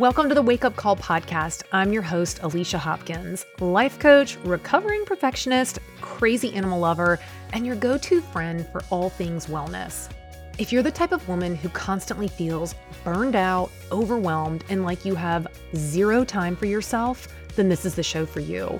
Welcome to the Wake Up Call podcast. I'm your host, Alicia Hopkins, life coach, recovering perfectionist, crazy animal lover, and your go to friend for all things wellness. If you're the type of woman who constantly feels burned out, overwhelmed, and like you have zero time for yourself, then this is the show for you.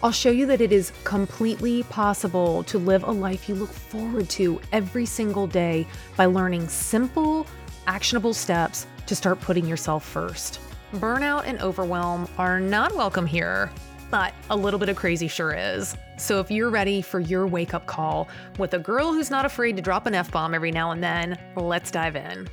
I'll show you that it is completely possible to live a life you look forward to every single day by learning simple, actionable steps to start putting yourself first. Burnout and overwhelm are not welcome here, but a little bit of crazy sure is. So if you're ready for your wake up call with a girl who's not afraid to drop an F bomb every now and then, let's dive in.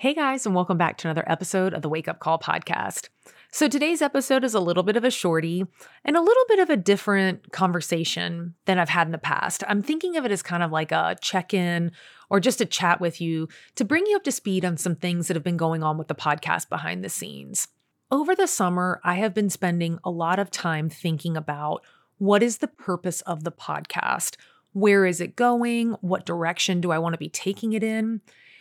Hey guys, and welcome back to another episode of the Wake Up Call podcast. So today's episode is a little bit of a shorty and a little bit of a different conversation than I've had in the past. I'm thinking of it as kind of like a check in or just a chat with you to bring you up to speed on some things that have been going on with the podcast behind the scenes. Over the summer, I have been spending a lot of time thinking about what is the purpose of the podcast? Where is it going? What direction do I want to be taking it in?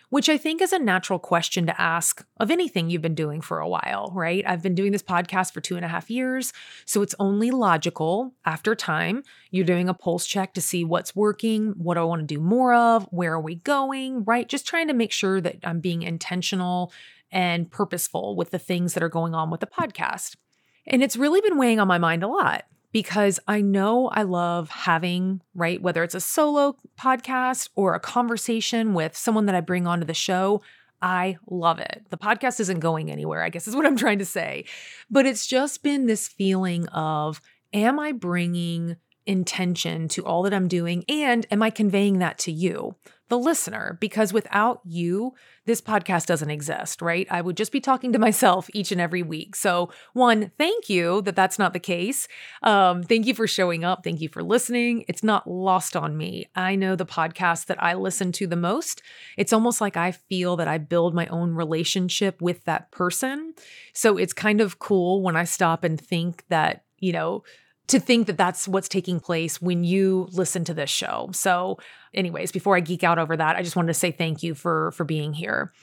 Which I think is a natural question to ask of anything you've been doing for a while, right? I've been doing this podcast for two and a half years. So it's only logical after time, you're doing a pulse check to see what's working, what do I want to do more of, where are we going, right? Just trying to make sure that I'm being intentional and purposeful with the things that are going on with the podcast. And it's really been weighing on my mind a lot because I know I love having, right, whether it's a solo podcast or a conversation with someone that I bring onto the show. I love it. The podcast isn't going anywhere, I guess is what I'm trying to say. But it's just been this feeling of, am I bringing intention to all that I'm doing? And am I conveying that to you, the listener? Because without you, this podcast doesn't exist, right? I would just be talking to myself each and every week. So, one, thank you that that's not the case. Um, thank you for showing up. Thank you for listening. It's not lost on me. I know the podcast that I listen to the most. It's almost like I feel that I build my own relationship with that person. So, it's kind of cool when I stop and think that, you know, to think that that's what's taking place when you listen to this show. So, anyways, before I geek out over that, I just wanted to say thank you for for being here.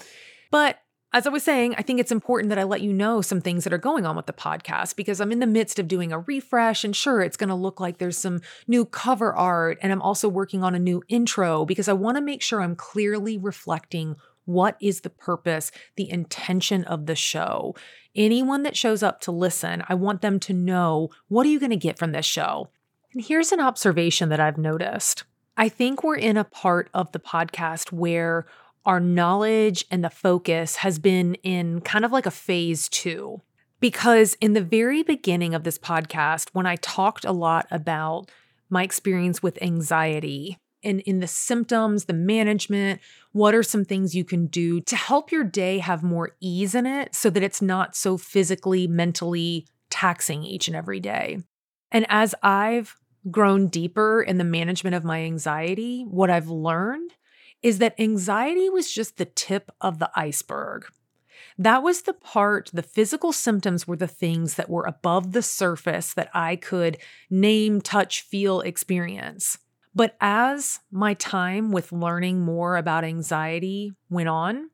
But as I was saying, I think it's important that I let you know some things that are going on with the podcast because I'm in the midst of doing a refresh. And sure, it's going to look like there's some new cover art. And I'm also working on a new intro because I want to make sure I'm clearly reflecting what is the purpose, the intention of the show? Anyone that shows up to listen, I want them to know what are you going to get from this show? And here's an observation that I've noticed. I think we're in a part of the podcast where our knowledge and the focus has been in kind of like a phase two. Because in the very beginning of this podcast, when I talked a lot about my experience with anxiety and in the symptoms, the management, what are some things you can do to help your day have more ease in it so that it's not so physically, mentally taxing each and every day. And as I've grown deeper in the management of my anxiety, what I've learned is that anxiety was just the tip of the iceberg. That was the part, the physical symptoms were the things that were above the surface that I could name, touch, feel, experience. But as my time with learning more about anxiety went on,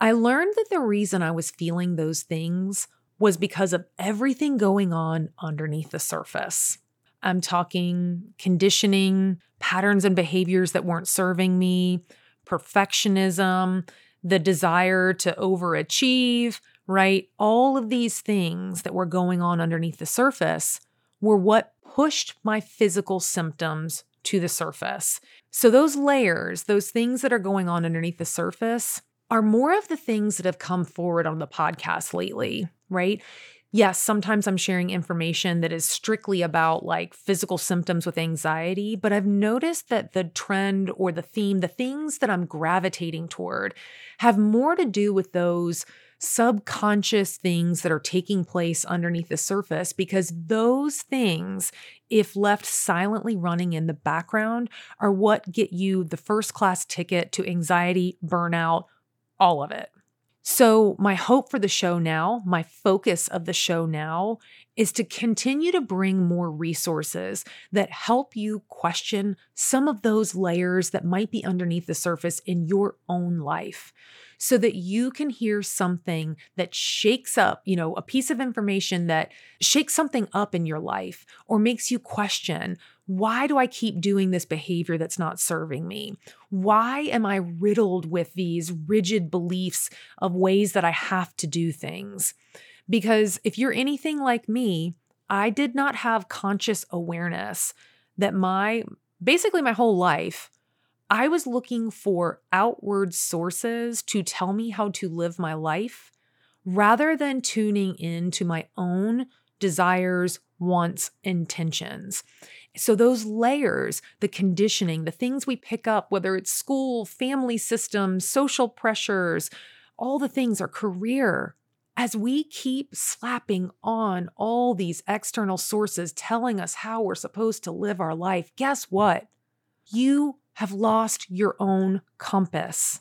I learned that the reason I was feeling those things was because of everything going on underneath the surface. I'm talking conditioning, patterns and behaviors that weren't serving me, perfectionism, the desire to overachieve, right? All of these things that were going on underneath the surface were what pushed my physical symptoms to the surface. So, those layers, those things that are going on underneath the surface, are more of the things that have come forward on the podcast lately, right? Yes, sometimes I'm sharing information that is strictly about like physical symptoms with anxiety, but I've noticed that the trend or the theme, the things that I'm gravitating toward, have more to do with those subconscious things that are taking place underneath the surface because those things, if left silently running in the background, are what get you the first class ticket to anxiety, burnout, all of it. So, my hope for the show now, my focus of the show now, is to continue to bring more resources that help you question some of those layers that might be underneath the surface in your own life so that you can hear something that shakes up, you know, a piece of information that shakes something up in your life or makes you question why do I keep doing this behavior that's not serving me? Why am I riddled with these rigid beliefs of ways that I have to do things? Because if you're anything like me, I did not have conscious awareness that my basically my whole life, I was looking for outward sources to tell me how to live my life rather than tuning in to my own desires, wants, intentions. So, those layers, the conditioning, the things we pick up, whether it's school, family systems, social pressures, all the things, our career, as we keep slapping on all these external sources telling us how we're supposed to live our life, guess what? You have lost your own compass.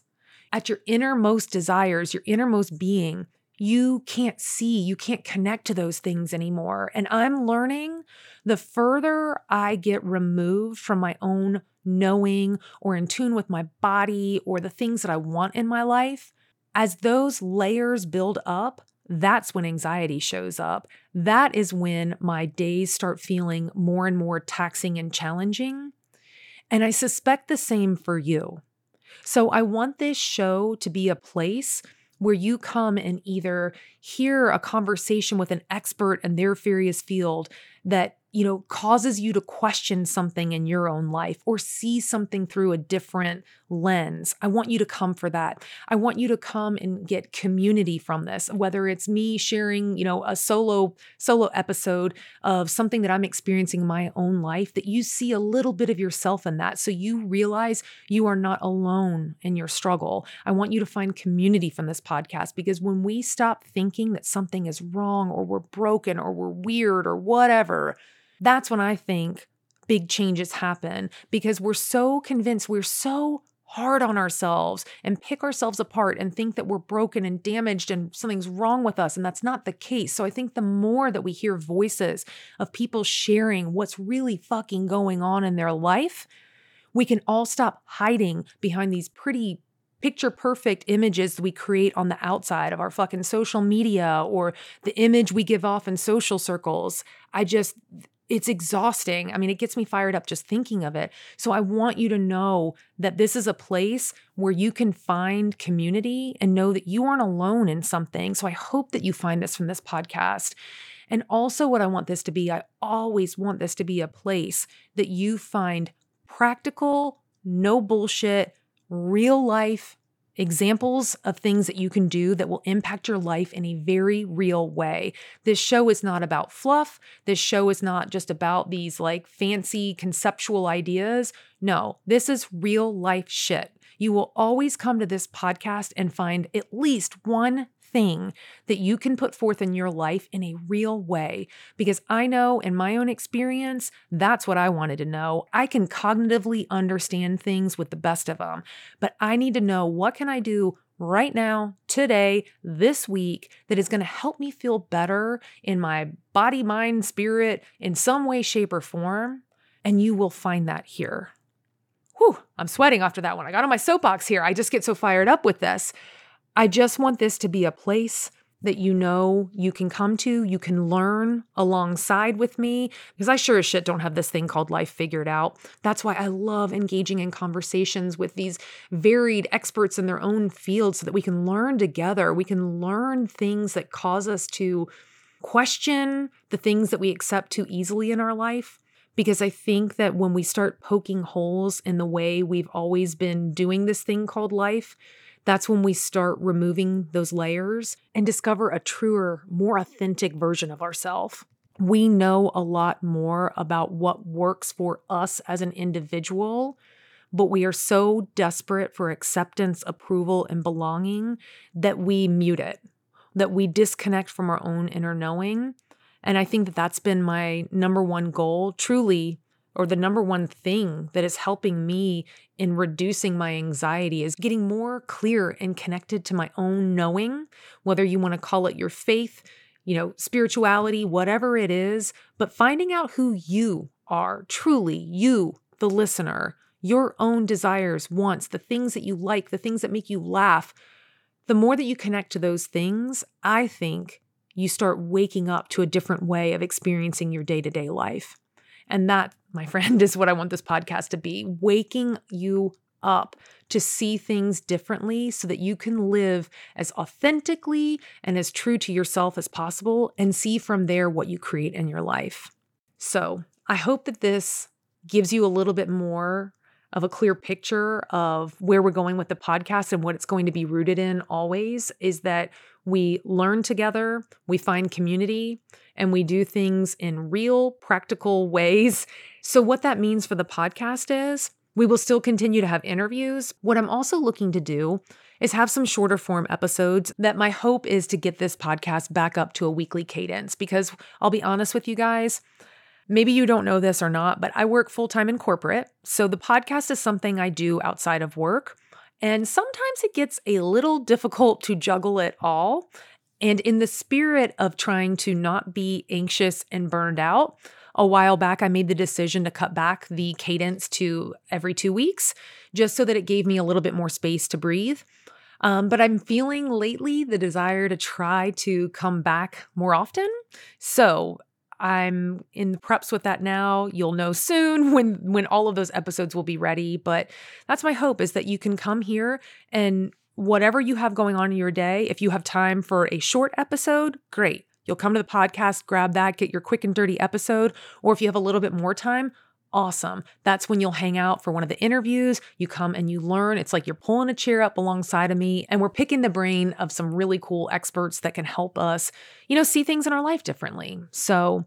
At your innermost desires, your innermost being, you can't see, you can't connect to those things anymore. And I'm learning the further I get removed from my own knowing or in tune with my body or the things that I want in my life, as those layers build up, that's when anxiety shows up. That is when my days start feeling more and more taxing and challenging. And I suspect the same for you. So I want this show to be a place where you come and either hear a conversation with an expert in their various field that you know, causes you to question something in your own life or see something through a different lens. I want you to come for that. I want you to come and get community from this, whether it's me sharing, you know, a solo solo episode of something that I'm experiencing in my own life that you see a little bit of yourself in that so you realize you are not alone in your struggle. I want you to find community from this podcast because when we stop thinking that something is wrong or we're broken or we're weird or whatever, that's when I think big changes happen because we're so convinced, we're so hard on ourselves and pick ourselves apart and think that we're broken and damaged and something's wrong with us. And that's not the case. So I think the more that we hear voices of people sharing what's really fucking going on in their life, we can all stop hiding behind these pretty picture perfect images we create on the outside of our fucking social media or the image we give off in social circles. I just, it's exhausting. I mean, it gets me fired up just thinking of it. So I want you to know that this is a place where you can find community and know that you aren't alone in something. So I hope that you find this from this podcast. And also, what I want this to be, I always want this to be a place that you find practical, no bullshit, real life examples of things that you can do that will impact your life in a very real way. This show is not about fluff. This show is not just about these like fancy conceptual ideas. No, this is real life shit. You will always come to this podcast and find at least one thing that you can put forth in your life in a real way. Because I know in my own experience, that's what I wanted to know. I can cognitively understand things with the best of them, but I need to know what can I do right now, today, this week that is going to help me feel better in my body, mind, spirit in some way, shape, or form. And you will find that here. Whew, I'm sweating after that one. I got on my soapbox here. I just get so fired up with this. I just want this to be a place that you know you can come to, you can learn alongside with me, because I sure as shit don't have this thing called life figured out. That's why I love engaging in conversations with these varied experts in their own field so that we can learn together. We can learn things that cause us to question the things that we accept too easily in our life. Because I think that when we start poking holes in the way we've always been doing this thing called life, that's when we start removing those layers and discover a truer, more authentic version of ourselves. We know a lot more about what works for us as an individual, but we are so desperate for acceptance, approval, and belonging that we mute it, that we disconnect from our own inner knowing. And I think that that's been my number one goal, truly or the number one thing that is helping me in reducing my anxiety is getting more clear and connected to my own knowing, whether you want to call it your faith, you know, spirituality, whatever it is, but finding out who you are, truly you, the listener, your own desires, wants, the things that you like, the things that make you laugh. The more that you connect to those things, I think you start waking up to a different way of experiencing your day to day life. And that, my friend, is what I want this podcast to be waking you up to see things differently so that you can live as authentically and as true to yourself as possible and see from there what you create in your life. So, I hope that this gives you a little bit more of a clear picture of where we're going with the podcast and what it's going to be rooted in always is that we learn together, we find community, and we do things in real, practical ways. So, what that means for the podcast is we will still continue to have interviews. What I'm also looking to do is have some shorter form episodes that my hope is to get this podcast back up to a weekly cadence because I'll be honest with you guys. Maybe you don't know this or not, but I work full time in corporate. So the podcast is something I do outside of work. And sometimes it gets a little difficult to juggle it all. And in the spirit of trying to not be anxious and burned out, a while back, I made the decision to cut back the cadence to every two weeks just so that it gave me a little bit more space to breathe. Um, but I'm feeling lately the desire to try to come back more often. So I'm in the preps with that now. You'll know soon when when all of those episodes will be ready, but that's my hope is that you can come here and whatever you have going on in your day, if you have time for a short episode, great. You'll come to the podcast, grab that, get your quick and dirty episode, or if you have a little bit more time, awesome. That's when you'll hang out for one of the interviews. You come and you learn. It's like you're pulling a chair up alongside of me and we're picking the brain of some really cool experts that can help us, you know, see things in our life differently. So,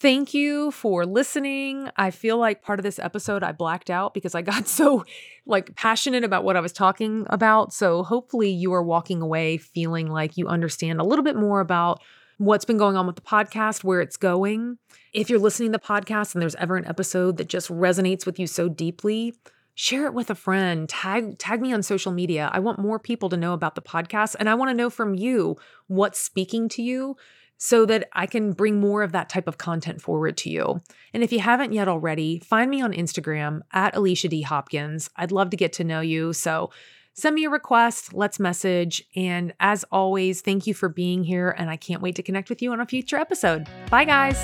Thank you for listening. I feel like part of this episode I blacked out because I got so like passionate about what I was talking about. So hopefully you are walking away feeling like you understand a little bit more about what's been going on with the podcast, where it's going. If you're listening to the podcast and there's ever an episode that just resonates with you so deeply, share it with a friend. Tag tag me on social media. I want more people to know about the podcast and I want to know from you what's speaking to you so that I can bring more of that type of content forward to you. And if you haven't yet already, find me on Instagram at Alicia D. Hopkins. I'd love to get to know you. So send me a request, let's message. And as always, thank you for being here. And I can't wait to connect with you on a future episode. Bye, guys.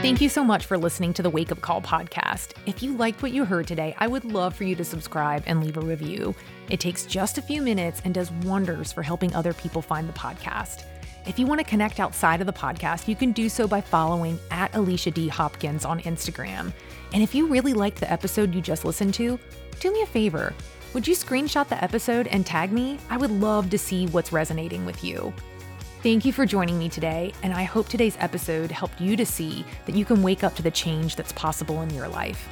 Thank you so much for listening to the Wake Up Call podcast. If you liked what you heard today, I would love for you to subscribe and leave a review. It takes just a few minutes and does wonders for helping other people find the podcast. If you want to connect outside of the podcast, you can do so by following at Alicia D. Hopkins on Instagram. And if you really liked the episode you just listened to, do me a favor. Would you screenshot the episode and tag me? I would love to see what's resonating with you. Thank you for joining me today, and I hope today's episode helped you to see that you can wake up to the change that's possible in your life.